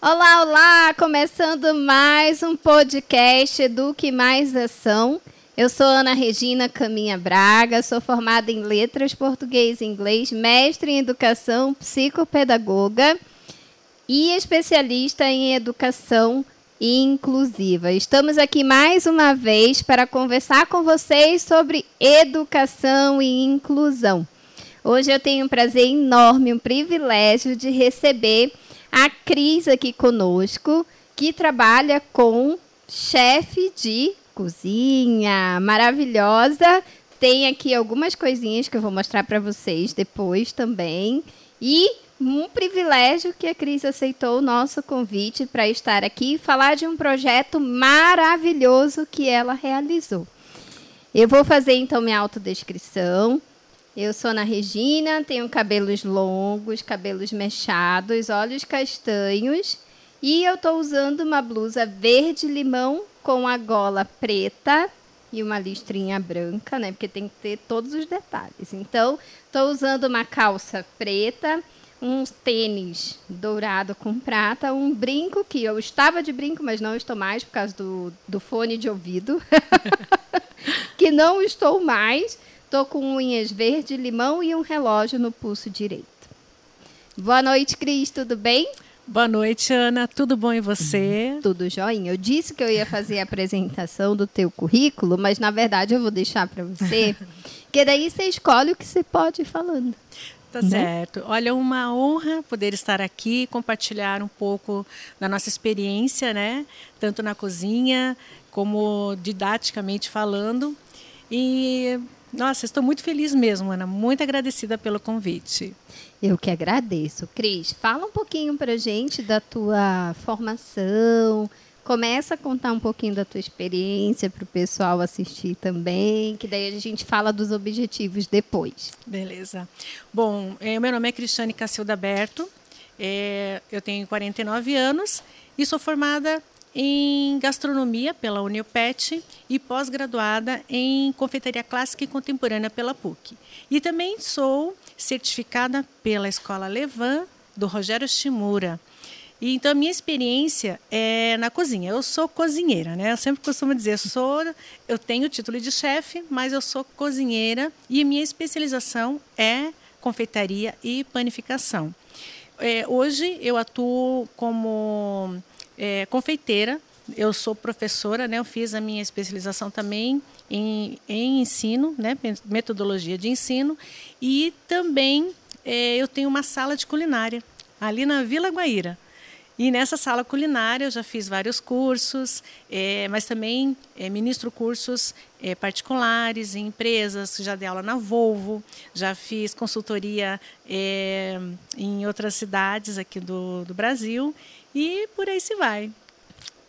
Olá, olá! Começando mais um podcast Eduque Mais Ação. Eu sou Ana Regina Caminha Braga, sou formada em Letras, Português e Inglês, mestre em Educação, psicopedagoga e especialista em Educação Inclusiva. Estamos aqui mais uma vez para conversar com vocês sobre educação e inclusão. Hoje eu tenho um prazer enorme, um privilégio de receber a Cris aqui conosco, que trabalha com chefe de cozinha maravilhosa. Tem aqui algumas coisinhas que eu vou mostrar para vocês depois também. E um privilégio que a Cris aceitou o nosso convite para estar aqui e falar de um projeto maravilhoso que ela realizou. Eu vou fazer então minha autodescrição. Eu sou Ana Regina, tenho cabelos longos, cabelos mechados, olhos castanhos e eu estou usando uma blusa verde limão com a gola preta e uma listrinha branca, né? Porque tem que ter todos os detalhes. Então, estou usando uma calça preta, uns tênis dourado com prata, um brinco que eu estava de brinco, mas não estou mais por causa do, do fone de ouvido, que não estou mais. Estou com unhas verde limão e um relógio no pulso direito. Boa noite, Cris, tudo bem? Boa noite, Ana. Tudo bom e você? Tudo jóia. Eu disse que eu ia fazer a apresentação do teu currículo, mas na verdade eu vou deixar para você, que daí você escolhe o que você pode ir falando. Tá né? certo. Olha, uma honra poder estar aqui, compartilhar um pouco da nossa experiência, né? Tanto na cozinha como didaticamente falando. E nossa, estou muito feliz mesmo, Ana. Muito agradecida pelo convite. Eu que agradeço. Cris, fala um pouquinho para gente da tua formação. Começa a contar um pouquinho da tua experiência para o pessoal assistir também, que daí a gente fala dos objetivos depois. Beleza. Bom, é, meu nome é Cristiane Cacilda Berto, é, eu tenho 49 anos e sou formada em gastronomia pela Uniopet e pós-graduada em confeitaria clássica e contemporânea pela PUC. E também sou certificada pela Escola Levan do Rogério Shimura. E, então a minha experiência é na cozinha. Eu sou cozinheira, né? Eu sempre costumo dizer, sou, eu tenho o título de chefe, mas eu sou cozinheira e minha especialização é confeitaria e panificação. É, hoje eu atuo como é, confeiteira. Eu sou professora, né? Eu fiz a minha especialização também em, em ensino, né? Metodologia de ensino e também é, eu tenho uma sala de culinária ali na Vila Guaíra. E nessa sala culinária eu já fiz vários cursos, é, mas também é, ministro cursos é, particulares em empresas, já dei aula na Volvo, já fiz consultoria é, em outras cidades aqui do, do Brasil e por aí se vai.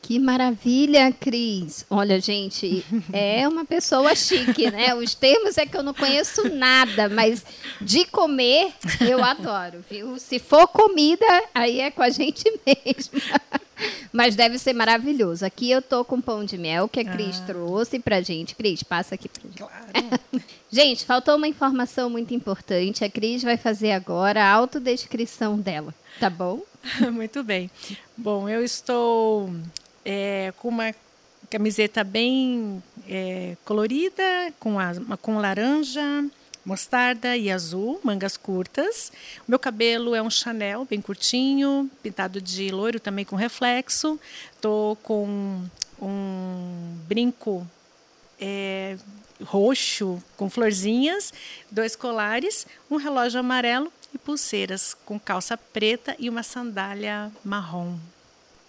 Que maravilha, Cris. Olha, gente, é uma pessoa chique, né? Os termos é que eu não conheço nada, mas de comer eu adoro, viu? Se for comida, aí é com a gente mesmo. Mas deve ser maravilhoso. Aqui eu tô com pão de mel que a Cris ah. trouxe pra gente. Cris, passa aqui pra gente. Claro. gente, faltou uma informação muito importante. A Cris vai fazer agora a autodescrição dela, tá bom? Muito bem. Bom, eu estou é, com uma camiseta bem é, colorida, com, a, com laranja, mostarda e azul, mangas curtas. Meu cabelo é um Chanel bem curtinho, pintado de loiro também com reflexo. Estou com um brinco é, roxo com florzinhas, dois colares, um relógio amarelo e pulseiras com calça preta e uma sandália marrom.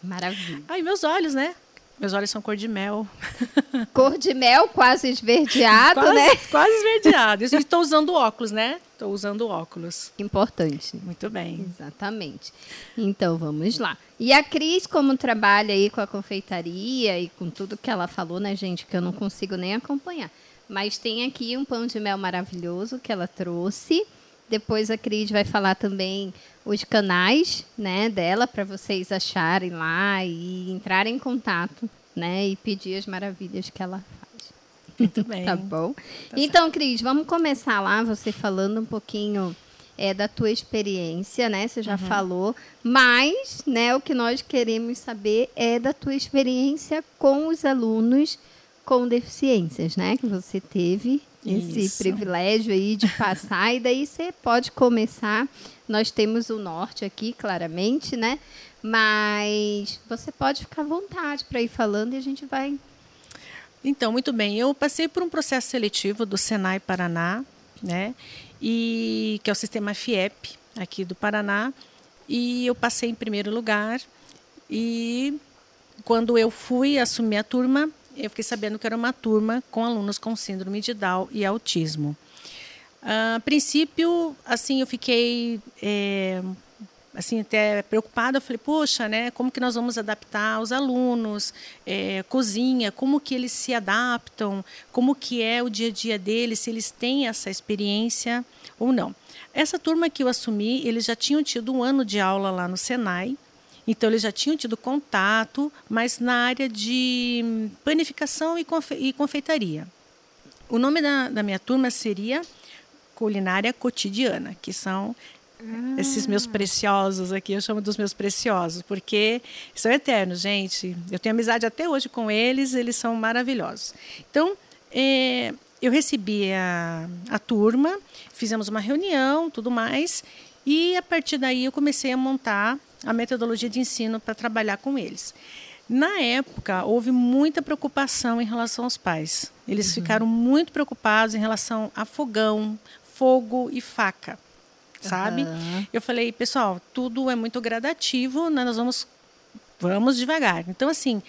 Maravilha. Ai, meus olhos, né? Meus olhos são cor de mel. Cor de mel, quase esverdeado, quase, né? Quase esverdeado. Estou usando óculos, né? Estou usando óculos. Importante. Muito bem. Exatamente. Então, vamos lá. E a Cris, como trabalha aí com a confeitaria e com tudo que ela falou, né, gente, que eu não consigo nem acompanhar. Mas tem aqui um pão de mel maravilhoso que ela trouxe. Depois a Cris vai falar também os canais né, dela para vocês acharem lá e entrarem em contato né, e pedir as maravilhas que ela faz. Muito bem. tá bom? Tá então, Cris, vamos começar lá, você falando um pouquinho é da tua experiência, né? Você já uhum. falou, mas, né, o que nós queremos saber é da tua experiência com os alunos com deficiências, né? Que você teve esse Isso. privilégio aí de passar e daí você pode começar. Nós temos o norte aqui, claramente, né? Mas você pode ficar à vontade para ir falando e a gente vai. Então, muito bem. Eu passei por um processo seletivo do Senai Paraná, né? E que é o sistema FIEP aqui do Paraná. E eu passei em primeiro lugar. E quando eu fui assumir a turma, eu fiquei sabendo que era uma turma com alunos com síndrome de Down e autismo. A princípio, assim, eu fiquei é, assim até preocupada. Eu falei, poxa, né? Como que nós vamos adaptar os alunos, é, cozinha, como que eles se adaptam, como que é o dia a dia deles, se eles têm essa experiência ou não. Essa turma que eu assumi, eles já tinham tido um ano de aula lá no Senai. Então, eles já tinham tido contato, mas na área de panificação e, confe e confeitaria. O nome da, da minha turma seria Culinária Cotidiana, que são ah. esses meus preciosos aqui, eu chamo dos meus preciosos, porque são eternos, gente. Eu tenho amizade até hoje com eles, eles são maravilhosos. Então, é, eu recebi a, a turma, fizemos uma reunião, tudo mais, e a partir daí eu comecei a montar a metodologia de ensino para trabalhar com eles. Na época, houve muita preocupação em relação aos pais. Eles uhum. ficaram muito preocupados em relação a fogão, fogo e faca, sabe? Uhum. Eu falei, pessoal, tudo é muito gradativo, né? nós vamos vamos devagar. Então, assim,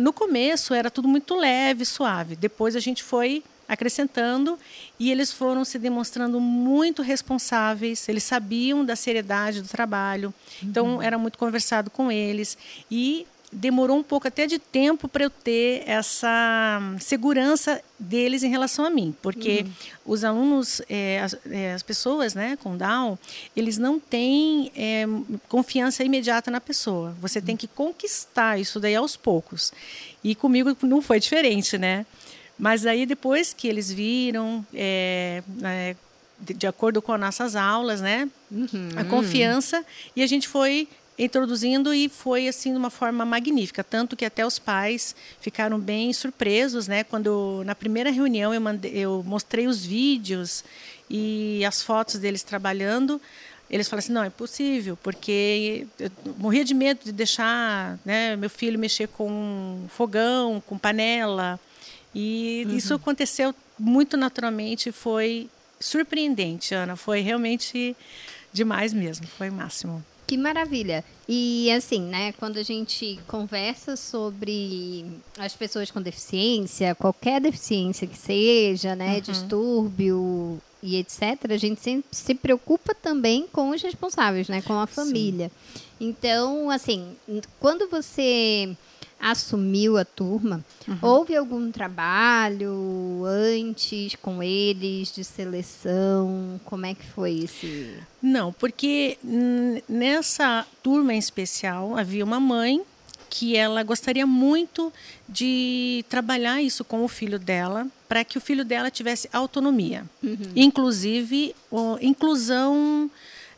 no começo era tudo muito leve, suave. Depois a gente foi acrescentando e eles foram se demonstrando muito responsáveis, eles sabiam da seriedade do trabalho, então uhum. era muito conversado com eles e demorou um pouco até de tempo para eu ter essa segurança deles em relação a mim, porque uhum. os alunos, é, as, é, as, pessoas, né, com Down, eles não têm é, confiança imediata na pessoa. Você uhum. tem que conquistar isso daí aos poucos. E comigo não foi diferente, né? Mas aí depois que eles viram, é, é, de, acordo com as nossas aulas, né, uhum. a confiança e a gente foi introduzindo e foi assim de uma forma magnífica, tanto que até os pais ficaram bem surpresos, né, quando na primeira reunião eu, mandei, eu mostrei os vídeos e as fotos deles trabalhando eles falaram assim, não, é possível, porque eu morria de medo de deixar né, meu filho mexer com fogão, com panela, e uhum. isso aconteceu muito naturalmente, foi surpreendente, Ana. Foi realmente demais mesmo, foi máximo. Que maravilha! E assim, né, quando a gente conversa sobre as pessoas com deficiência, qualquer deficiência que seja, né, uhum. distúrbio e etc, a gente sempre se preocupa também com os responsáveis, né, com a família. Sim. Então, assim, quando você assumiu a turma, uhum. houve algum trabalho antes com eles de seleção? Como é que foi esse? Não, porque nessa turma em especial havia uma mãe que ela gostaria muito de trabalhar isso com o filho dela, para que o filho dela tivesse autonomia, uhum. inclusive inclusão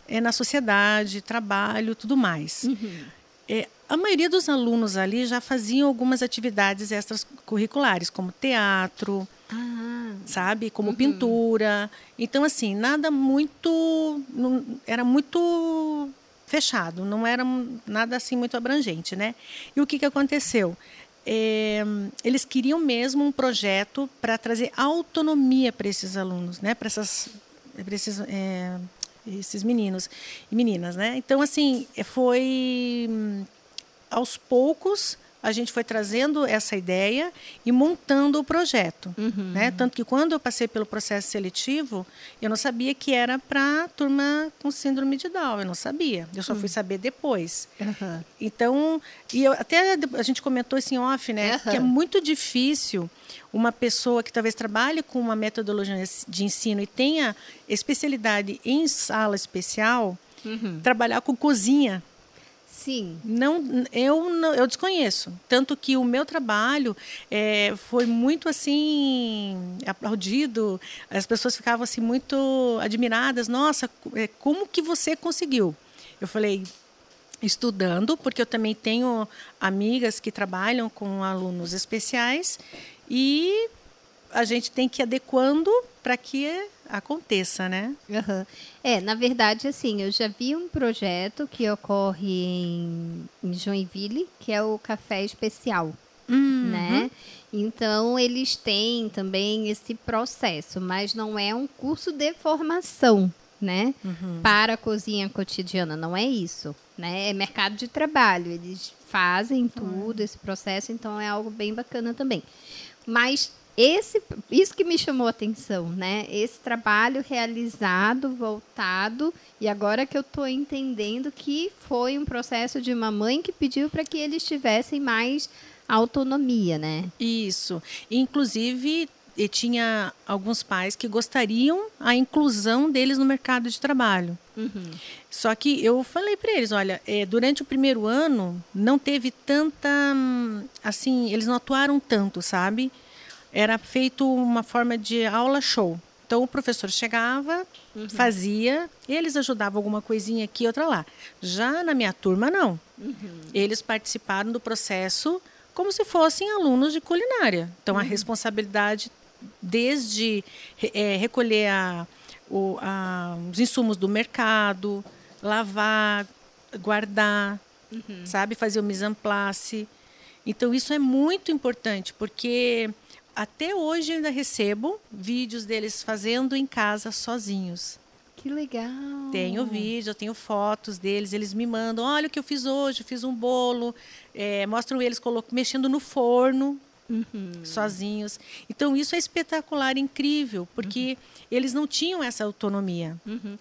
é, na sociedade, trabalho, tudo mais. Uhum. É, a maioria dos alunos ali já faziam algumas atividades extracurriculares, como teatro, ah. sabe, como uhum. pintura. Então, assim, nada muito, não, era muito fechado, não era nada assim muito abrangente, né? E o que que aconteceu? É, eles queriam mesmo um projeto para trazer autonomia para esses alunos, né? Para essas, pra esses é, esses meninos e meninas, né? Então, assim, foi aos poucos a gente foi trazendo essa ideia e montando o projeto. Uhum. Né? Tanto que quando eu passei pelo processo seletivo, eu não sabia que era para turma com síndrome de Down. Eu não sabia. Eu só uhum. fui saber depois. Uhum. Então, e eu, até a gente comentou assim off, né? Que é muito difícil uma pessoa que talvez trabalhe com uma metodologia de ensino e tenha especialidade em sala especial, uhum. trabalhar com cozinha Sim. Não, eu, não, eu desconheço. Tanto que o meu trabalho é, foi muito assim aplaudido. As pessoas ficavam assim muito admiradas. Nossa, é, como que você conseguiu? Eu falei, estudando, porque eu também tenho amigas que trabalham com alunos especiais e a gente tem que ir adequando para que aconteça, né? Uhum. É, na verdade, assim, eu já vi um projeto que ocorre em, em Joinville, que é o Café Especial, uhum. né? Então, eles têm também esse processo, mas não é um curso de formação, né? Uhum. Para a cozinha cotidiana, não é isso, né? É mercado de trabalho, eles fazem tudo, esse processo, então é algo bem bacana também. Mas esse, isso que me chamou a atenção, né? Esse trabalho realizado, voltado, e agora que eu estou entendendo que foi um processo de uma mãe que pediu para que eles tivessem mais autonomia, né? Isso. Inclusive, e tinha alguns pais que gostariam a inclusão deles no mercado de trabalho. Uhum. Só que eu falei para eles, olha, é, durante o primeiro ano não teve tanta, hum, assim, eles não atuaram tanto, sabe? Era feito uma forma de aula show. Então o professor chegava, uhum. fazia, eles ajudavam alguma coisinha aqui, outra lá. Já na minha turma, não. Uhum. Eles participaram do processo como se fossem alunos de culinária. Então uhum. a responsabilidade, desde é, recolher a, o, a, os insumos do mercado, lavar, guardar, uhum. sabe, fazer o mise en place. Então isso é muito importante, porque até hoje eu ainda recebo vídeos deles fazendo em casa sozinhos. Que legal. Tenho vídeo, eu tenho fotos deles, eles me mandam, olha o que eu fiz hoje, fiz um bolo, é, mostram eles mexendo no forno, uhum. sozinhos. Então isso é espetacular, incrível, porque uhum. eles não tinham essa autonomia. Uhum.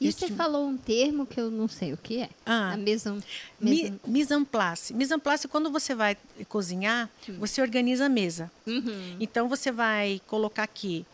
E você falou um termo que eu não sei o que é. Ah, a mise en place. Mise en place, quando você vai cozinhar, hum. você organiza a mesa. Uhum. Então, você vai colocar aqui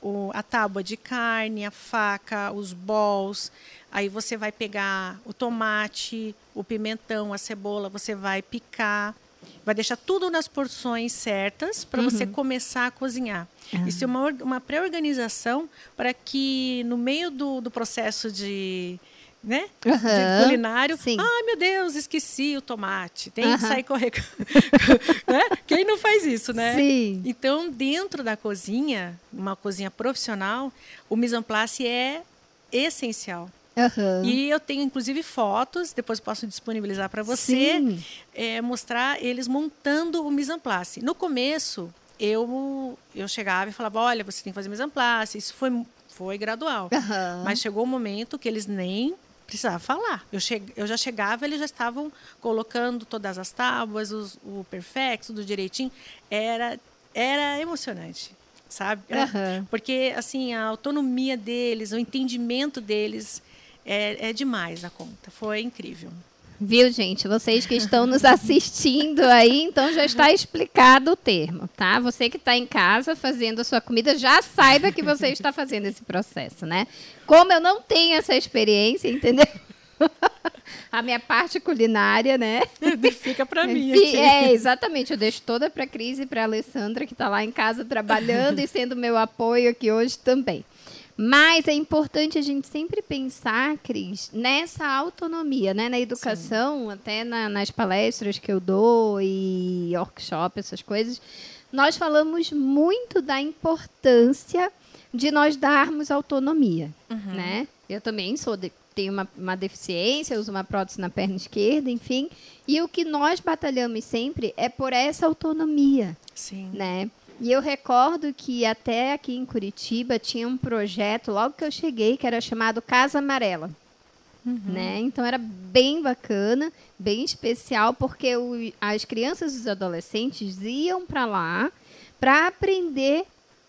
o, a tábua de carne, a faca, os bols. Aí você vai pegar o tomate, o pimentão, a cebola, você vai picar. Vai deixar tudo nas porções certas para uhum. você começar a cozinhar. Uhum. Isso é uma, uma pré-organização para que no meio do, do processo de, né? Uhum. De culinário. Sim. Ai, meu Deus, esqueci o tomate. Tem uhum. que sair correr. né? Quem não faz isso, né? Sim. Então, dentro da cozinha, uma cozinha profissional, o mise en place é essencial. Uhum. E eu tenho, inclusive, fotos, depois posso disponibilizar para você, é, mostrar eles montando o mise en place. No começo, eu, eu chegava e falava, olha, você tem que fazer mise en place. Isso foi, foi gradual. Uhum. Mas chegou um momento que eles nem precisavam falar. Eu, che, eu já chegava, eles já estavam colocando todas as tábuas, os, o perfeito, tudo direitinho. Era, era emocionante sabe? Uhum. Porque, assim, a autonomia deles, o entendimento deles é, é demais a conta. Foi incrível. Viu, gente? Vocês que estão nos assistindo aí, então já está explicado o termo, tá? Você que está em casa fazendo a sua comida, já saiba que você está fazendo esse processo, né? Como eu não tenho essa experiência, entendeu? a minha parte culinária, né? Fica para mim. Aqui. É, exatamente. Eu deixo toda para a Cris e para a Alessandra, que está lá em casa trabalhando e sendo meu apoio aqui hoje também. Mas é importante a gente sempre pensar, Cris, nessa autonomia, né? Na educação, Sim. até na, nas palestras que eu dou e workshop, essas coisas, nós falamos muito da importância de nós darmos autonomia, uhum. né? Eu também sou de, tenho uma, uma deficiência, uso uma prótese na perna esquerda, enfim. E o que nós batalhamos sempre é por essa autonomia, Sim. né? E eu recordo que até aqui em Curitiba tinha um projeto, logo que eu cheguei, que era chamado Casa Amarela. Uhum. Né? Então era bem bacana, bem especial, porque o, as crianças e os adolescentes iam para lá para aprender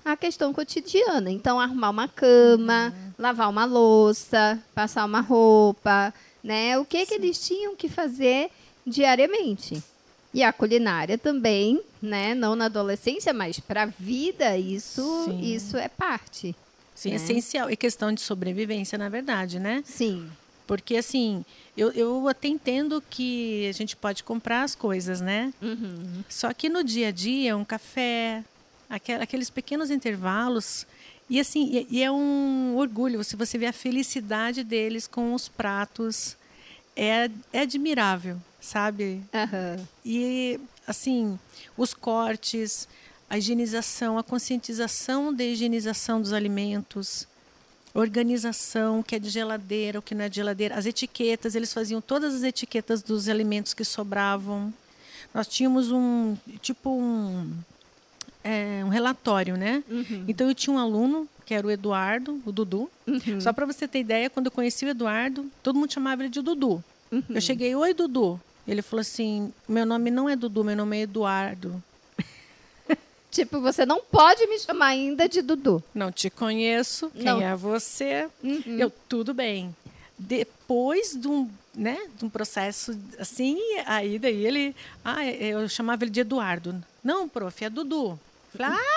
a questão cotidiana. Então, arrumar uma cama, uhum. lavar uma louça, passar uma roupa, né? O que, que eles tinham que fazer diariamente. E a culinária também, né? Não na adolescência, mas para a vida, isso, isso é parte. Sim, né? essencial. E questão de sobrevivência, na verdade, né? Sim. Porque, assim, eu, eu até entendo que a gente pode comprar as coisas, né? Uhum. Só que no dia a dia, um café, aquel- aqueles pequenos intervalos. E, assim, e, e é um orgulho se você vê a felicidade deles com os pratos. É, é admirável, sabe? Aham. E, assim, os cortes, a higienização, a conscientização da higienização dos alimentos, organização, o que é de geladeira, o que não é de geladeira, as etiquetas, eles faziam todas as etiquetas dos alimentos que sobravam. Nós tínhamos um, tipo um, é, um relatório, né? Então eu tinha um aluno, que era o Eduardo, o Dudu. Só para você ter ideia, quando eu conheci o Eduardo, todo mundo chamava ele de Dudu. Eu cheguei, oi Dudu. Ele falou assim: meu nome não é Dudu, meu nome é Eduardo. Tipo, você não pode me chamar ainda de Dudu. Não te conheço, quem Não. é você? Eu, tudo bem. Depois de um, né, de um processo assim, aí daí ele. Ah, eu chamava ele de Eduardo. Não, prof, é Dudu. Falei, ah,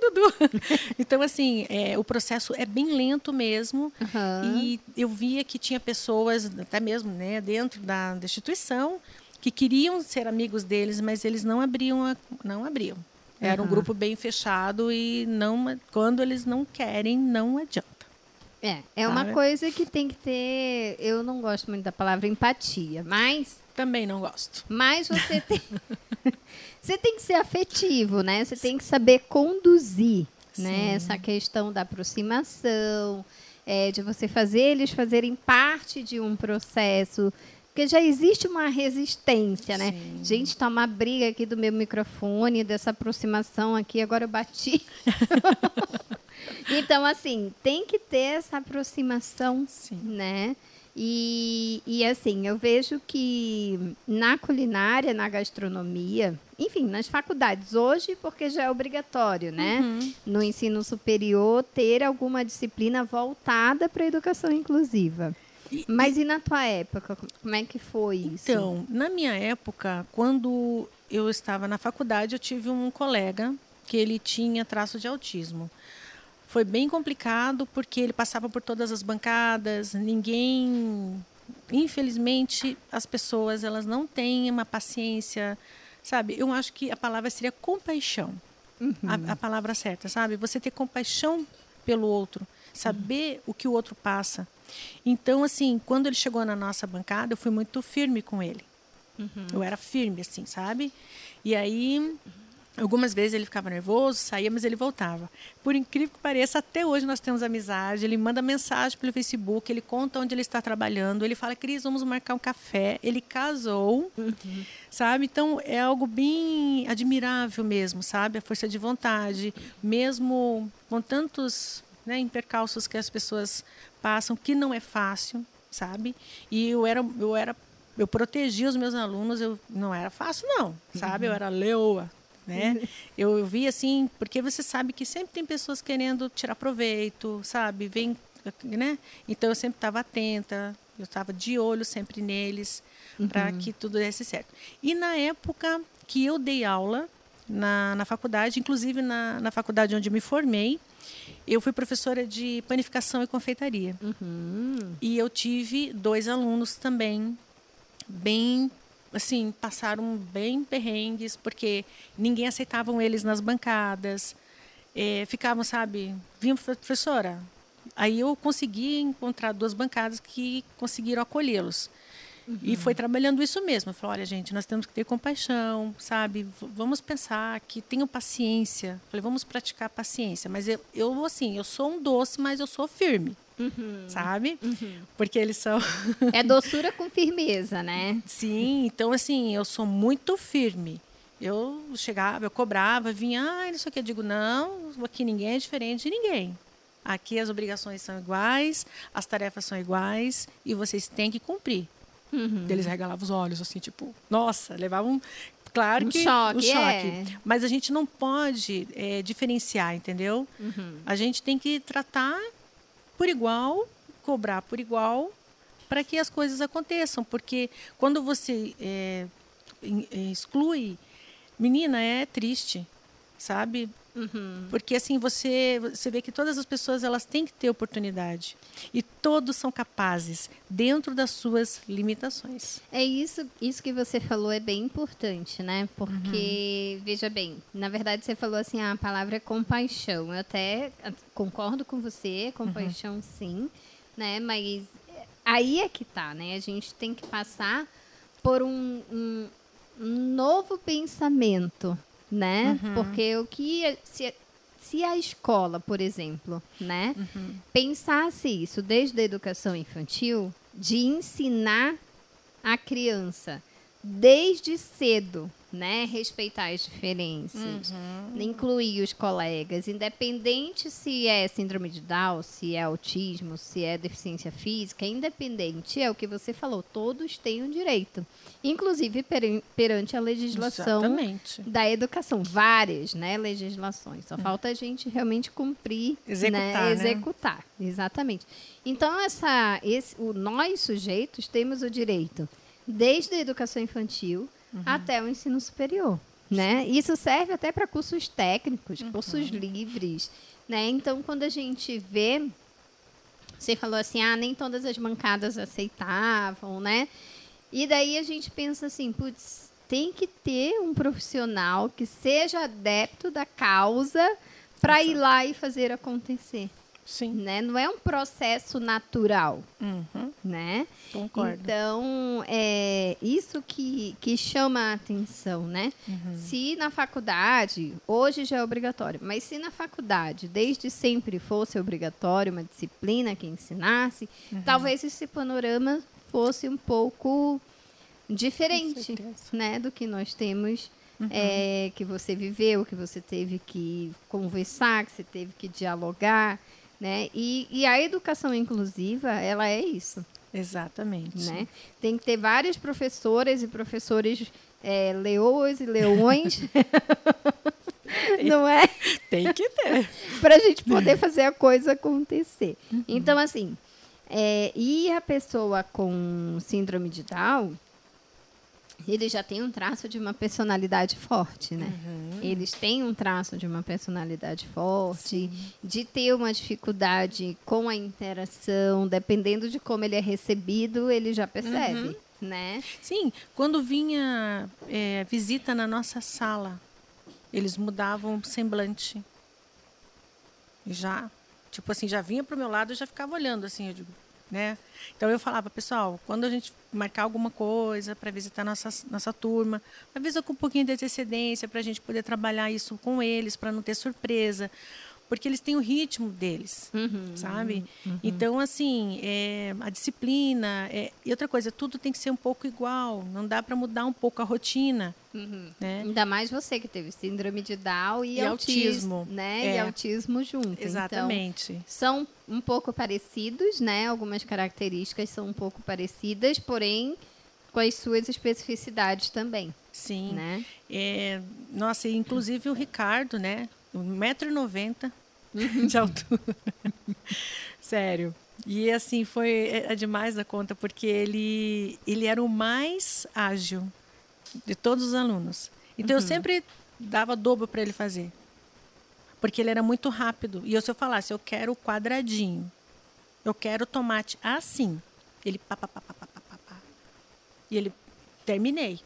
Dudu. então, assim, é, o processo é bem lento mesmo. Aham. E eu via que tinha pessoas, até mesmo né, dentro da, da instituição, que queriam ser amigos deles, mas eles não abriam. a- não abriam. Era um Aham. grupo bem fechado e não, quando eles não querem, não adianta. É, é uma coisa que tem que ter. Eu não gosto muito da palavra empatia, mas. Também não gosto. Mas você tem. Você tem que ser afetivo, né? Você tem que saber conduzir, né? Essa questão da aproximação, é, de você fazer eles fazerem parte de um processo. Porque já existe uma resistência, né? Sim. Gente, tá uma briga aqui do meu microfone, dessa aproximação aqui, agora eu bati. então, assim, tem que ter essa aproximação Sim. né? E, e assim, eu vejo que na culinária, na gastronomia, enfim, nas faculdades, hoje, porque já é obrigatório, né? Uhum. No ensino superior, ter alguma disciplina voltada para a educação inclusiva. Mas e na tua época, como é que foi isso? Então, na minha época, quando eu estava na faculdade, eu tive um colega que ele tinha traço de autismo. Foi bem complicado porque ele passava por todas as bancadas, ninguém, infelizmente, as pessoas elas não têm uma paciência, sabe? Eu acho que a palavra seria compaixão. A, a palavra certa, sabe? Você ter compaixão pelo outro, saber o que o outro passa. Então, assim, quando ele chegou na nossa bancada, eu fui muito firme com ele. Eu era firme, assim, sabe? E aí, algumas vezes ele ficava nervoso, saía, mas ele voltava. Por incrível que pareça, até hoje nós temos amizade. Ele manda mensagem pelo Facebook, ele conta onde ele está trabalhando. Ele fala, Cris, vamos marcar um café. Ele casou, sabe? Então, é algo bem admirável mesmo, sabe? A força de vontade, mesmo com tantos né, impercalços que as pessoas passam, que não é fácil, sabe? E eu era, eu era, eu protegia os meus alunos, eu não era fácil não, sabe? Eu era leoa, né? Eu, eu vi assim, porque você sabe que sempre tem pessoas querendo tirar proveito, sabe? Vem, né? Então eu sempre estava atenta, eu estava de olho sempre neles para que tudo desse certo. E na época que eu dei aula na, na faculdade, inclusive na, na faculdade onde eu me formei, eu fui professora de panificação e confeitaria. Uhum. E eu tive dois alunos também, bem, assim, passaram bem perrengues, porque ninguém aceitavam eles nas bancadas. Eh, ficavam, sabe, vinham, professora. Aí eu consegui encontrar duas bancadas que conseguiram acolhê-los. E foi trabalhando isso mesmo. Falei, olha, gente, nós temos que ter compaixão, sabe? V- Vamos pensar que tenham paciência. Falei, vamos praticar paciência. Mas eu, eu, assim, eu sou um doce, mas eu sou firme, sabe? Porque eles são... É doçura com firmeza, né? Sim, então, assim, eu sou muito firme. Eu chegava, eu cobrava, vinha, ah, isso aqui. Eu digo, não, aqui ninguém é diferente de ninguém. Aqui as obrigações são iguais, as tarefas são iguais e vocês têm que cumprir. Uhum. Eles regalavam os olhos, assim, tipo, nossa, levavam. Claro Um que. choque, um choque. é. Mas a gente não pode é, diferenciar, entendeu? Uhum. A gente tem que tratar por igual, cobrar por igual, para que as coisas aconteçam. Porque quando você é, é, exclui, menina, é triste, sabe? Uhum. Porque assim você você vê que todas as pessoas elas têm que ter oportunidade e todos são capazes dentro das suas limitações. É isso isso que você falou é bem importante, né? Porque uhum. veja bem, na verdade você falou assim a palavra é compaixão. Eu até concordo com você, compaixão uhum. sim, né? Mas aí é que tá, né? A gente tem que passar por um, um, um novo pensamento né? Uhum. Porque o que se, se a escola, por exemplo, né, uhum. pensasse isso desde a educação infantil, de ensinar a criança desde cedo né? Respeitar as diferenças, uhum. incluir os colegas, independente se é síndrome de Down, se é autismo, se é deficiência física, independente, é o que você falou, todos têm um direito. Inclusive per perante a legislação Exatamente. da educação. Várias né, legislações. Só uhum. falta a gente realmente cumprir, executar. Né? né? Executar, exatamente. Então, essa, esse, o, nós sujeitos temos o direito, desde a educação infantil, uhum. até o ensino superior. Né? Isso serve até para cursos técnicos, uhum. cursos livres. Né? Então, quando a gente vê, você falou assim, ah, nem todas as bancadas aceitavam, né? E daí a gente pensa assim, putz, tem que ter um profissional que seja adepto da causa para ir lá e fazer acontecer. Sim. Né? Não é um processo natural, uhum. Né? Concordo. Então, é isso que, que chama a atenção, né? Uhum. Se na faculdade, hoje já é obrigatório, mas se na faculdade desde sempre fosse obrigatório uma disciplina que ensinasse, uhum. talvez esse panorama fosse um pouco diferente, né? Do que nós temos Uhum. É, que você viveu, que você teve que conversar, que você teve que dialogar, né? E, e a educação inclusiva, ela é isso. Exatamente. Né? Tem que ter várias professoras e professores é, leoas e leões. Não é? Tem que ter. Para a gente poder fazer a coisa acontecer. Uhum. Então, assim, é, e a pessoa com síndrome de Down, eles já têm um traço de uma personalidade forte, né? Uhum. Eles têm um traço de uma personalidade forte, Sim. de ter uma dificuldade com a interação, dependendo de como ele é recebido, ele já percebe, uhum. né? Sim, quando vinha é, visita na nossa sala, eles mudavam o semblante. Já, tipo assim, já vinha para o meu lado, e já ficava olhando assim, eu digo, né? Então eu falava, pessoal, quando a gente marcar alguma coisa para visitar nossa, nossa turma, avisa com um pouquinho de antecedência para a gente poder trabalhar isso com eles, para não ter surpresa porque eles têm o ritmo deles, uhum, sabe? Uhum. Então, assim, é, a disciplina é, e outra coisa, tudo tem que ser um pouco igual. Não dá para mudar um pouco a rotina, uhum. né? Ainda mais você que teve síndrome de Down e, e autismo, autismo, né? É. E autismo junto. Então, Exatamente. Então, são um pouco parecidos, né? Algumas características são um pouco parecidas, porém com as suas especificidades também. Sim. Né? É, nossa, inclusive o Ricardo, né? 1,90m de altura. Sério. E assim, foi é, é demais a conta, porque ele, ele era o mais ágil de todos os alunos. Então uhum. eu sempre dava dobro para ele fazer. Porque ele era muito rápido. E eu, se eu falasse, eu quero quadradinho, eu quero tomate assim, ele pá, pá, pá, pá, pá, pá, pá. E ele terminei.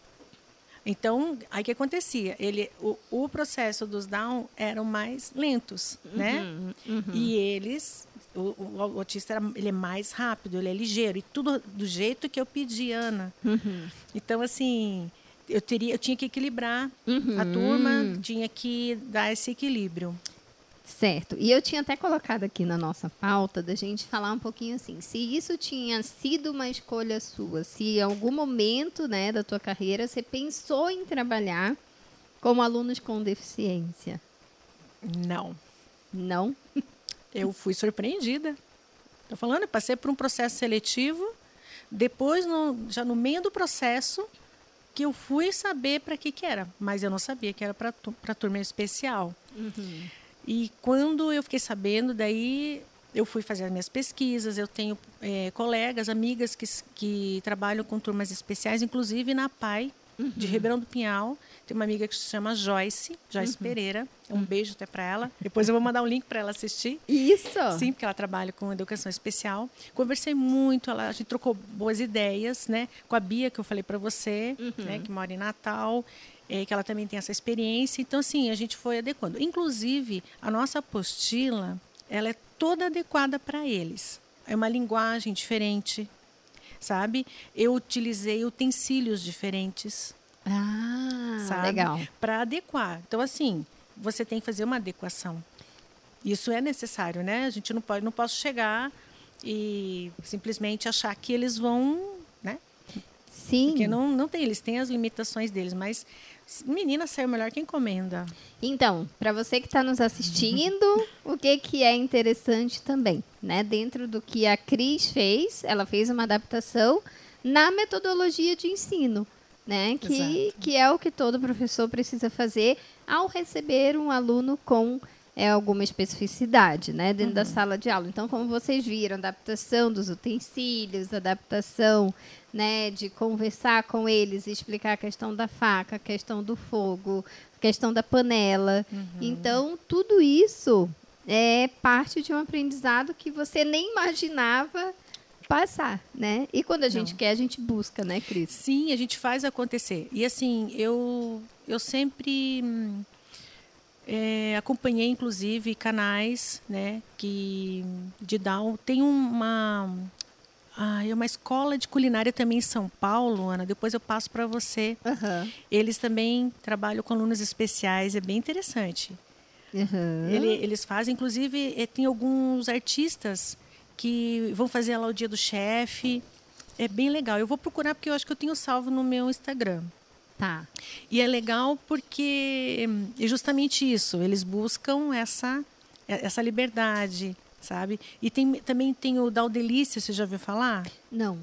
Então, aí que acontecia? Ele, o, o processo dos Down eram mais lentos, uhum, né? Uhum. E eles, o, o, o, autista era, ele é mais rápido, ele é ligeiro e tudo do jeito que eu pedi, Ana. Uhum. Então, assim, eu teria, eu tinha que equilibrar a uhum. turma, tinha que dar esse equilíbrio. Certo. E eu tinha até colocado aqui na nossa pauta da gente falar um pouquinho assim, se isso tinha sido uma escolha sua, se em algum momento, né, da tua carreira você pensou em trabalhar como alunos com deficiência. Não. Não? Eu fui surpreendida. Estou falando, eu passei por um processo seletivo, depois, no, já no meio do processo, que eu fui saber para que, que era, mas eu não sabia que era para turma especial. Uhum. E quando eu fiquei sabendo, daí eu fui fazer as minhas pesquisas. Eu tenho é, colegas, amigas que, que trabalham com turmas especiais, inclusive na PAI, uhum. de Ribeirão do Pinhal. Tem uma amiga que se chama Joyce, Joyce uhum. Pereira. Um uhum. beijo até para ela. Depois eu vou mandar um link para ela assistir. Isso! Sim, porque ela trabalha com educação especial. Conversei muito, ela, a gente trocou boas ideias, né? Com a Bia, que eu falei para você, uhum. né? Que mora em Natal. É, que ela também tem essa experiência. Então, assim, a gente foi adequando. Inclusive, a nossa apostila, ela é toda adequada para eles. É uma linguagem diferente, sabe? Eu utilizei utensílios diferentes. Ah, sabe? legal. Para adequar. Então, assim, você tem que fazer uma adequação. Isso é necessário, né? A gente não pode, não posso chegar e simplesmente achar que eles vão? Sim. Porque não, não tem, eles têm as limitações deles, mas menina saiu melhor que encomenda. Então, para você que está nos assistindo, o que, que é interessante também, né? Dentro do que a Cris fez, ela fez uma adaptação na metodologia de ensino, né? Que, que é o que todo professor precisa fazer ao receber um aluno com é alguma especificidade, né, dentro uhum. da sala de aula. Então, como vocês viram, adaptação dos utensílios, adaptação, né, de conversar com eles, explicar a questão da faca, a questão do fogo, a questão da panela. Uhum. Então, tudo isso é parte de um aprendizado que você nem imaginava passar, né? E quando a gente Não. quer, a gente busca, né, Cris? Sim, a gente faz acontecer. E assim, eu eu sempre hum, é, acompanhei inclusive canais, né, que de Down tem uma ah, é uma escola de culinária também em São Paulo, Ana. Depois eu passo para você. Uhum. Eles também trabalham com alunos especiais, é bem interessante. Uhum. Ele, eles fazem, inclusive, eh, tem alguns artistas que vão fazer lá o dia do chefe. É bem legal. Eu vou procurar porque eu acho que eu tenho salvo no meu Instagram. Tá. E é legal porque é justamente isso, eles buscam essa, essa liberdade, sabe? E tem, também tem o Dal Delícia, você já ouviu falar? Não.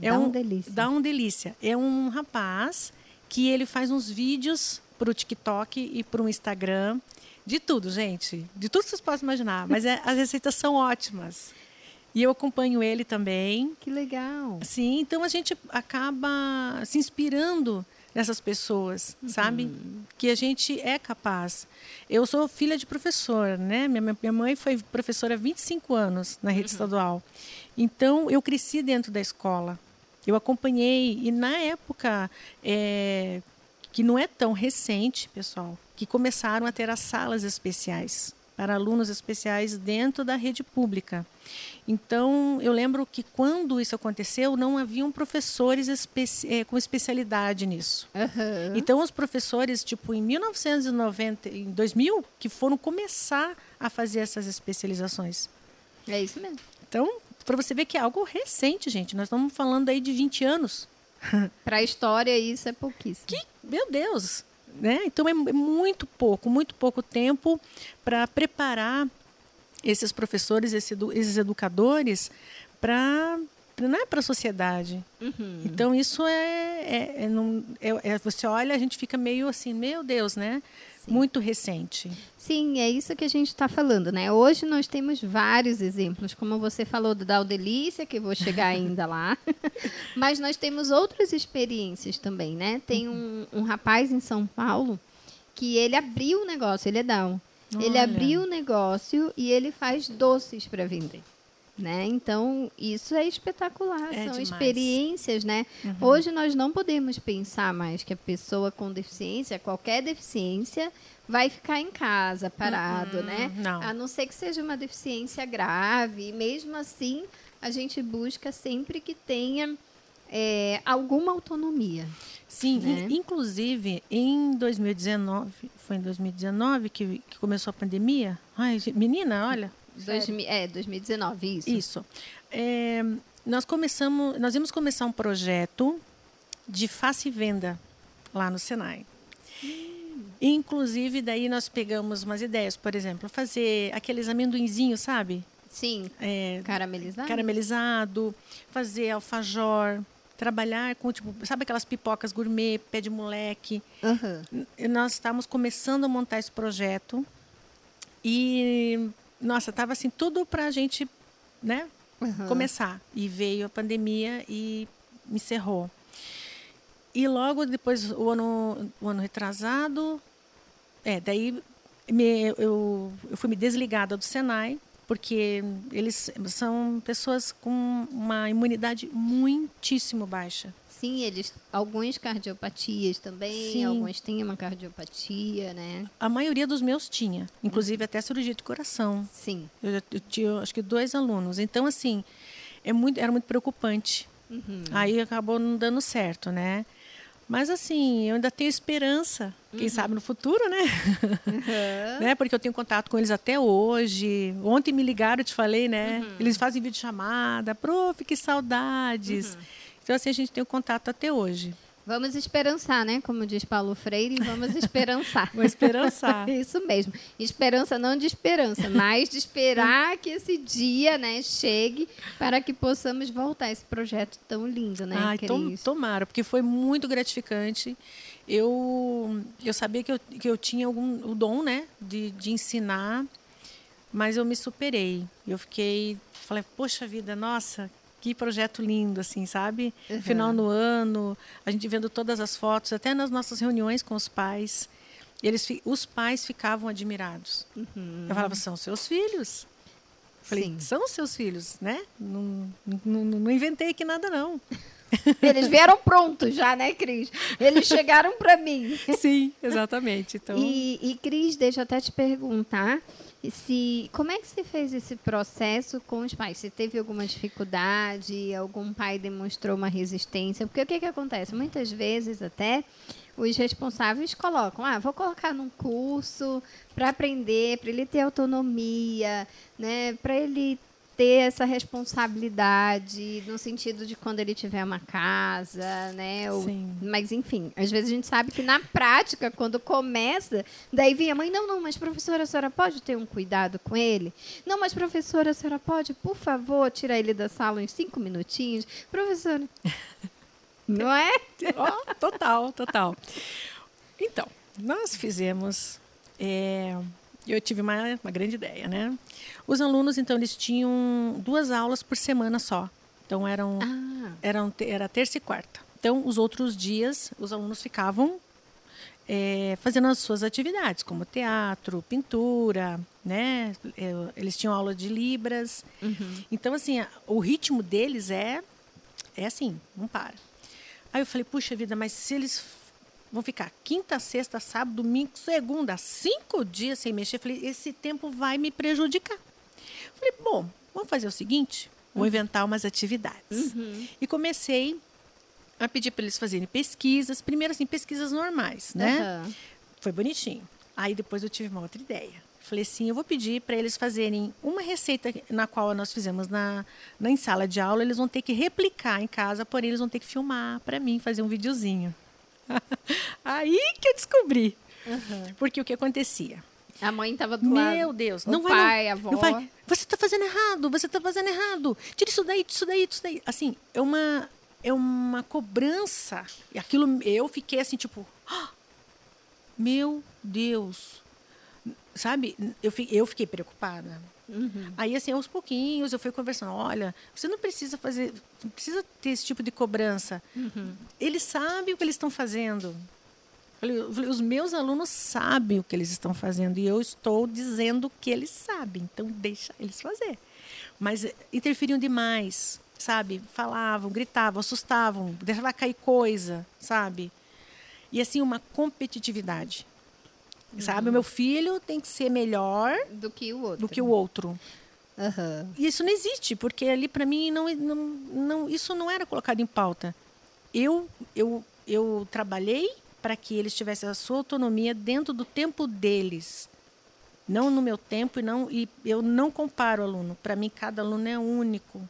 É Dá um, Delícia. Delícia. É um rapaz que ele faz uns vídeos para o TikTok e para o Instagram. De tudo, gente. De tudo que vocês possam imaginar. Mas é, as receitas são ótimas. E eu acompanho ele também. Que legal. Sim, então a gente acaba se inspirando nessas pessoas, uhum. sabe? Que a gente é capaz. Eu sou filha de professor, né? Minha, minha mãe foi professora há 25 anos na rede uhum. estadual. Então, eu cresci dentro da escola. Eu acompanhei, e na época, é, que não é tão recente, pessoal, que começaram a ter as salas especiais para alunos especiais dentro da rede pública. Então, eu lembro que quando isso aconteceu, não haviam professores é, com especialidade nisso. Uhum. Então, os professores, tipo, em 1990, em 2000, que foram começar a fazer essas especializações. É isso mesmo. Então, para você ver que é algo recente, gente. Nós estamos falando aí de 20 anos. para a história, isso é pouquíssimo. Que, meu Deus! Né? Então, é, é muito pouco, muito pouco tempo para preparar esses professores, esses educadores para né, para a sociedade. Uhum. Então isso é, é, é, não, é, é, você olha a gente fica meio assim meu Deus né Sim. muito recente. Sim, é isso que a gente está falando, né? Hoje nós temos vários exemplos, como você falou do Daldelícia, que vou chegar ainda lá, mas nós temos outras experiências também, né? Tem um, um rapaz em São Paulo que ele abriu o negócio, ele é Down. Olha. Ele abriu o negócio e ele faz doces para vender. Né? Então, isso é espetacular, é são demais. experiências, né? Uhum. Hoje nós não podemos pensar mais que a pessoa com deficiência, qualquer deficiência, vai ficar em casa parado, uhum. né? Não. A não ser que seja uma deficiência grave, e mesmo assim a gente busca sempre que tenha é, alguma autonomia. Sim, né? inclusive em 2019, foi em 2019 que, que começou a pandemia. Ai, menina, olha. Dois, é, 2019, isso. Isso. É, nós começamos, nós íamos começar um projeto de face e venda lá no Senai. Hum. Inclusive, daí nós pegamos umas ideias, por exemplo, fazer aqueles amendoinzinhos, sabe? Sim. É, caramelizado. Caramelizado, fazer alfajor, trabalhar com, tipo, sabe aquelas pipocas gourmet, pé de moleque. Uhum. Nós estávamos começando a montar esse projeto e, nossa, estava assim, tudo para a gente, né, uhum. começar. E veio a pandemia e encerrou. E logo depois, o ano, o ano retrasado, é, daí me, eu, eu fui me desligada do Senai, porque eles são pessoas com uma imunidade muitíssimo baixa. Sim, eles alguns cardiopatias também, Sim. alguns têm uma cardiopatia, né? A maioria dos meus tinha, inclusive até cirurgia de coração. Sim. Eu, eu tinha, acho que dois alunos. Então, assim, é muito, era muito preocupante. Uhum. Aí acabou não dando certo, né? Mas assim, eu ainda tenho esperança. Uhum. Quem sabe no futuro, né? né? Porque eu tenho contato com eles até hoje. Ontem me ligaram, eu te falei, né? Uhum. Eles fazem videochamada. Prof, que saudades. Uhum. Então, assim, a gente tem o contato até hoje. Vamos esperançar, né? Como diz Paulo Freire, vamos esperançar. Vou esperançar. Isso mesmo. Esperança não de esperança, mas de esperar que esse dia, né, chegue para que possamos voltar a esse projeto tão lindo, né, Ai, tom- Cris? tomara, porque foi muito gratificante. Eu, eu sabia que eu, que eu tinha algum, o dom, né, de, de ensinar, mas eu me superei. Eu fiquei, falei, poxa vida, nossa, que projeto lindo, assim, sabe? Uhum. Final do ano, a gente vendo todas as fotos, até nas nossas reuniões com os pais, eles, os pais ficavam admirados. Eu falava, são seus filhos. Falei, Sim. são seus filhos, né? Não, não, não inventei aqui nada, não. Eles vieram prontos já, né, Cris? Eles chegaram para mim. Sim, exatamente. Então, E, e Cris, deixa eu até te perguntar se como é que você fez esse processo com os pais? Se teve alguma dificuldade, algum pai demonstrou uma resistência? Porque o que, que acontece? Muitas vezes até os responsáveis colocam, ah, vou colocar num curso para aprender, para ele ter autonomia, né, para ele ter essa responsabilidade no sentido de quando ele tiver uma casa, né? Ou, Sim. mas enfim, às vezes a gente sabe que na prática, quando começa, daí vem a mãe, não, não, mas professora, a senhora pode ter um cuidado com ele? Não, mas professora, a senhora pode, por favor, tirar ele da sala uns cinco minutinhos? Professora. Não é? Ó, total, total. Então, nós fizemos. é, eu tive uma, uma grande ideia, né? Os alunos, então, eles tinham duas aulas por semana só. Então, eram, Ah, eram era terça e quarta. Então, os outros dias, os alunos ficavam é, fazendo as suas atividades, como teatro, pintura, né? É, Eles tinham aula de libras. uhum. Então, assim, o ritmo deles é, é assim, não para. Aí eu falei, puxa vida, mas se eles vão ficar quinta, sexta, sábado, domingo, segunda, cinco dias sem mexer, eu falei, esse tempo vai me prejudicar. Falei, bom, vamos fazer o seguinte, vou inventar umas atividades. Uhum. E comecei a pedir para eles fazerem pesquisas, primeiro assim, pesquisas normais, né? Aham. Foi bonitinho. Aí depois eu tive uma outra ideia. Falei assim, eu vou pedir para eles fazerem uma receita na qual nós fizemos na, na em sala de aula, eles vão ter que replicar em casa, porém eles vão ter que filmar para mim, fazer um videozinho. Aí que eu descobri. Porque o que acontecia? A mãe estava do lado. Meu Deus, o não vai pai, não, a avó. não vai. Você está fazendo errado, você está fazendo errado. Tira isso daí, isso daí, isso daí. Assim, é uma é uma cobrança. E aquilo eu fiquei assim, tipo, "Ah, meu Deus. Sabe? Eu, eu fiquei preocupada. Uhum. Aí, assim, aos pouquinhos, eu fui conversando. Olha, você não precisa fazer, não precisa ter esse tipo de cobrança. Uhum. Eles sabem o que eles estão fazendo. Eu falei- Os meus alunos sabem o que eles estão fazendo e eu estou dizendo que eles sabem. Então, deixa eles fazer. Mas eh, interferiam demais, sabe? Falavam, gritavam, assustavam, deixavam cair coisa, sabe? E, assim, uma competitividade. Sabe? O meu filho tem que ser melhor Do que o outro. do que o outro. Aham. E isso não existe, porque ali para mim não, não, não, isso não era colocado em pauta. Eu, eu, eu trabalhei para que eles tivessem a sua autonomia dentro do tempo deles. Não no meu tempo e não e eu não comparo aluno. Para mim cada aluno é único.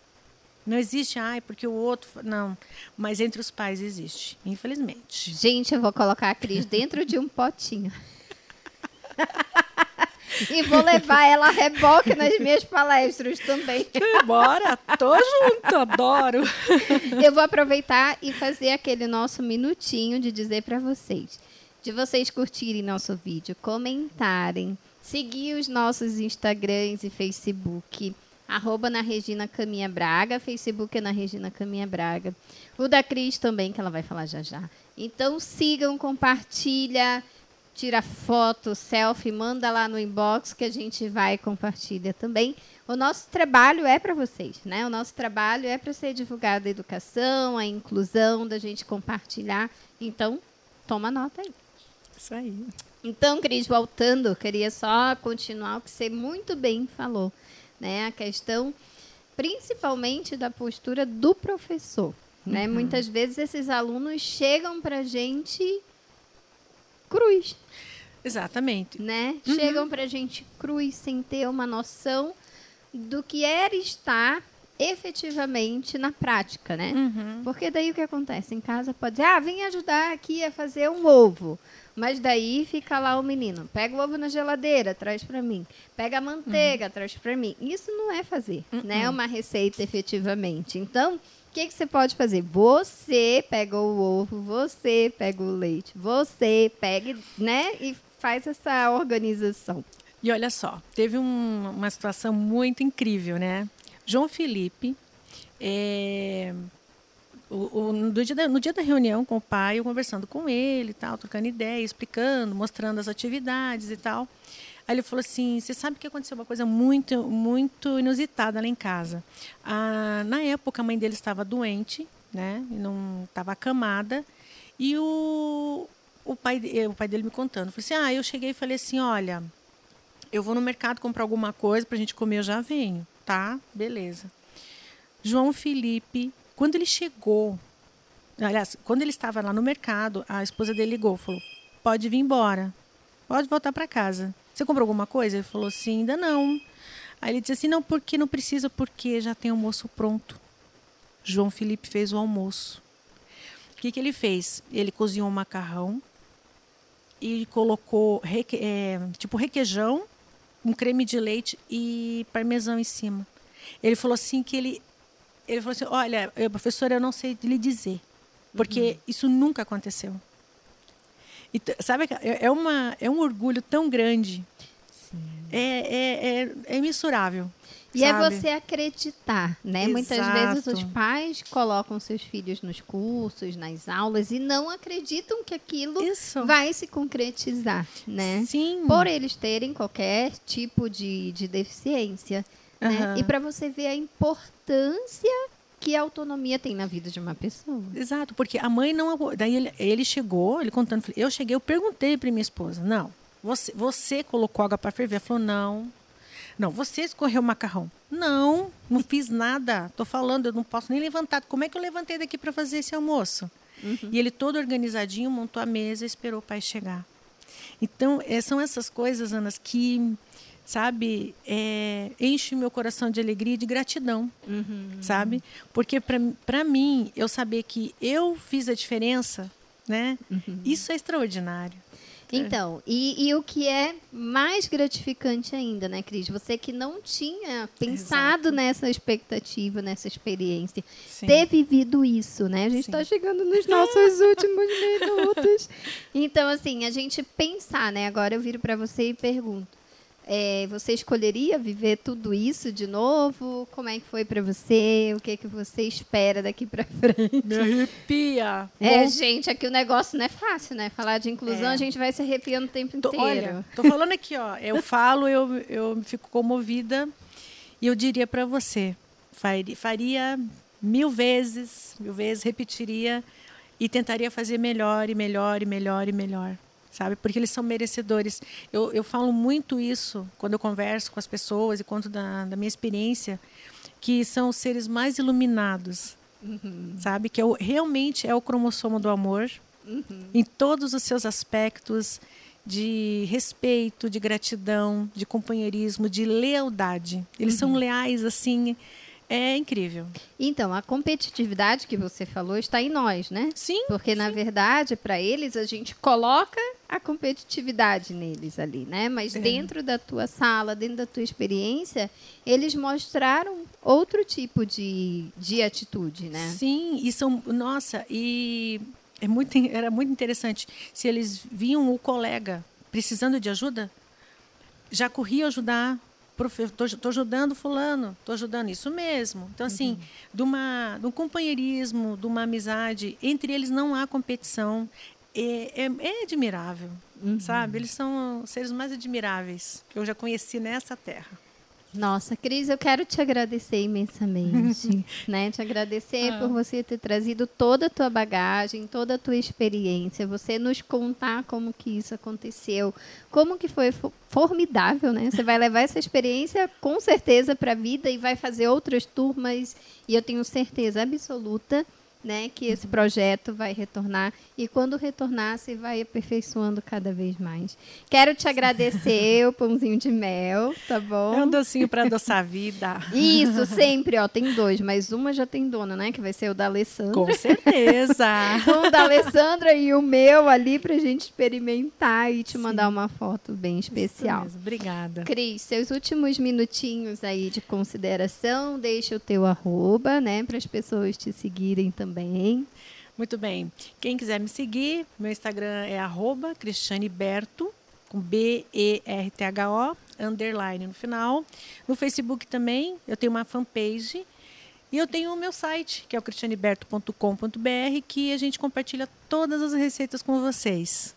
Não existe, ai, porque o outro, fa-" não. Mas entre os pais existe, infelizmente. Gente, eu vou colocar a Cris dentro de um potinho. e vou levar ela a reboque nas minhas palestras também. Bora, tô junto, adoro. Eu vou aproveitar e fazer aquele nosso minutinho de dizer para vocês, de vocês curtirem nosso vídeo, comentarem, seguir os nossos Instagrams e Facebook, arroba na Regina Caminha Braga, Facebook é na Regina Caminha Braga. O da Cris também, que ela vai falar já já. Então sigam, compartilha, tira foto, selfie, manda lá no inbox que a gente vai e compartilha também. O nosso trabalho é para vocês, né? O nosso trabalho é para ser divulgada a educação, a inclusão, da gente compartilhar. Então, toma nota aí. Isso aí. Então, Cris, voltando, queria só continuar o que você muito bem falou, né? A questão, principalmente da postura do professor, né? Uhum. Muitas vezes esses alunos chegam para gente cruz, Exatamente. né? Uhum. Chegam para gente cruz sem ter uma noção do que era estar efetivamente na prática, né? Uhum. Porque daí o que acontece? Em casa pode dizer, ah, vem ajudar aqui a fazer um ovo. Mas daí fica lá o menino, pega o ovo na geladeira, traz para mim. Pega a manteiga, traz para mim. Isso não é fazer, né? Uma receita efetivamente. Então, o que, que você pode fazer? Você pega o ovo, você pega o leite, você pega, né? E faz essa organização. E olha só, teve um- uma situação muito incrível, né? João Felipe, é, o- no, dia da, no dia da reunião com o pai, eu conversando com ele, tal, trocando ideia, explicando, mostrando as atividades e tal. Aí ele falou assim: Você sabe que aconteceu uma coisa muito, muito inusitada lá em casa. Ah, na época, a mãe dele estava doente, né? Não estava acamada. E o, o, pai, de- o pai dele me contando: falou assim, Ah, eu cheguei e falei assim: Olha, eu vou no mercado comprar alguma coisa para a gente comer, eu já venho. Tá, beleza. João Felipe, quando ele chegou, aliás, quando ele estava lá no mercado, a esposa dele ligou, falou: pode vir embora, pode voltar para casa. Você comprou alguma coisa? Ele falou assim: ainda não. Aí ele disse assim: não, porque não precisa, porque já tem almoço pronto. João Felipe fez o almoço. O que, que ele fez? Ele cozinhou um macarrão e colocou reque- é, tipo requeijão, um creme de leite e parmesão em cima. Ele falou assim que ele ele falou assim: "Olha, eu, professora, eu não sei lhe dizer, porque isso nunca aconteceu". E sabe é é uma é um orgulho tão grande. É, é, é, é imensurável. E é sabe? você acreditar, né? Muitas vezes os Exato. pais colocam seus filhos nos cursos, nas aulas e não acreditam que aquilo Isso. vai se concretizar, né? Sim. Por eles terem qualquer tipo de, de deficiência. Né? Aham. E para você ver a importância que a autonomia tem na vida de uma pessoa. Exato, porque a mãe não. Daí ele, ele chegou, ele contando, eu cheguei, eu perguntei para minha esposa, não, você, você colocou água para ferver? Ela falou, não. Não, você escorreu o macarrão. Não, não fiz nada. Tô falando, eu não posso nem levantar. Como é que eu levantei daqui para fazer esse almoço? E ele todo organizadinho montou a mesa e esperou o pai chegar. Então, eh, são essas coisas, Anas, que, sabe, é, enche o meu coração de alegria e de gratidão sabe? Porque para mim, eu saber que eu fiz a diferença, né? Isso é extraordinário. Então, e, e o que é mais gratificante ainda, né, Cris? Você que não tinha pensado nessa expectativa, nessa experiência, Sim. ter vivido isso, né? A gente está chegando nos nossos últimos minutos. Então, assim, a gente pensar, né? Agora eu viro para você e pergunto. É, você escolheria viver tudo isso de novo? Como é que foi para você? O que que você espera daqui para frente? Me arrepia. É, Bom, gente, aqui o negócio não é fácil, né? Falar de inclusão, É. a gente vai se arrepiando o tempo tô, inteiro. olha, tô falando aqui, ó. Eu falo, eu, eu fico comovida e eu diria para você, faria, faria mil vezes, mil vezes, repetiria e tentaria fazer melhor e melhor e melhor e melhor. Sabe? Porque eles são merecedores. Eu, eu falo muito isso quando eu converso com as pessoas e conto da, da minha experiência, que são os seres mais iluminados, sabe? Que é o, realmente é o cromossomo do amor, em todos os seus aspectos de respeito, de gratidão, de companheirismo, de lealdade. Eles são leais assim, é incrível. Então, a competitividade que você falou está em nós, né? Sim. Porque, na verdade, para eles, a gente coloca a competitividade neles ali, né? Mas É. dentro da tua sala, dentro da tua experiência, eles mostraram outro tipo de, de atitude, né? Sim, e são, nossa, e é muito, era muito interessante. Se eles viam o colega precisando de ajuda, já corriam ajudar estou ajudando fulano, estou ajudando isso mesmo. Então, assim, uhum. de, uma, de um companheirismo, de uma amizade, entre eles não há competição. É, é, é admirável, uhum. sabe? Eles são os seres mais admiráveis que eu já conheci nessa terra. Nossa, Cris, eu quero te agradecer imensamente, né? Te agradecer ah. por você ter trazido toda a tua bagagem, toda a tua experiência, você nos contar como que isso aconteceu, como que foi formidável, né? Você vai levar essa experiência com certeza para a vida e vai fazer outras turmas e eu tenho certeza absoluta né, que esse projeto vai retornar e quando retornar você vai aperfeiçoando cada vez mais. Quero te agradecer o pãozinho de mel, tá bom? É um docinho para adoçar a vida. Isso, sempre, ó, tem dois, mas uma já tem dona, né, que vai ser o da Alessandra. Com certeza. o da Alessandra e o meu ali pra gente experimentar e te Sim. mandar uma foto bem especial. Obrigada. Cris, seus últimos minutinhos aí de consideração, deixa o teu arroba, né, para as pessoas te seguirem também. Muito bem. Quem quiser me seguir, meu Instagram é arroba Berto, com B-E-R-T-H-O, underline no final. No Facebook também, eu tenho uma fanpage. E eu tenho o meu site, que é o cristianeberto.com.br, que a gente compartilha todas as receitas com vocês.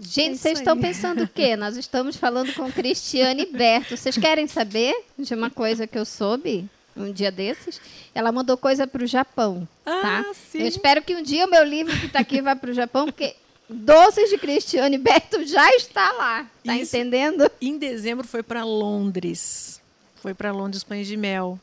Gente, é vocês estão pensando o quê? Nós estamos falando com Cristiane Berto. Vocês querem saber de uma coisa que eu soube? Um dia desses, ela mandou coisa para o Japão, ah, tá? Sim. Eu espero que um dia o meu livro que está aqui vá para o Japão, porque Doces de Cristiane Berto já está lá, tá Isso, entendendo? Em dezembro foi para Londres, foi para Londres Pães de Mel.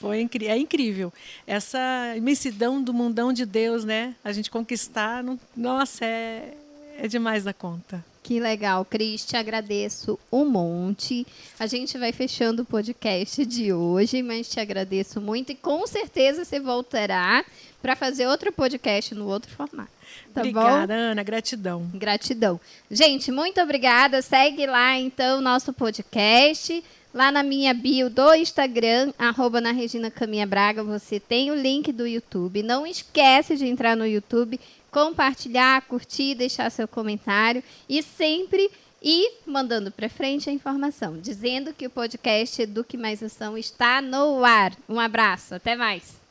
Foi incri é incrível. Essa imensidão do mundão de Deus, né? A gente conquistar, não, nossa, é, é demais da conta. Que legal, Cris, te agradeço um monte. A gente vai fechando o podcast de hoje, mas te agradeço muito e com certeza você voltará para fazer outro podcast no outro formato. Tá obrigada, bom? Ana, gratidão. Gratidão. Gente, muito obrigada. Segue lá então o nosso podcast. Lá na minha bio do Instagram, arroba na Regina Caminha Braga, você tem o link do YouTube. Não esquece de entrar no YouTube compartilhar, curtir, deixar seu comentário e sempre ir mandando para frente a informação, dizendo que o podcast do Que Mais Ação está no ar. Um abraço, até mais.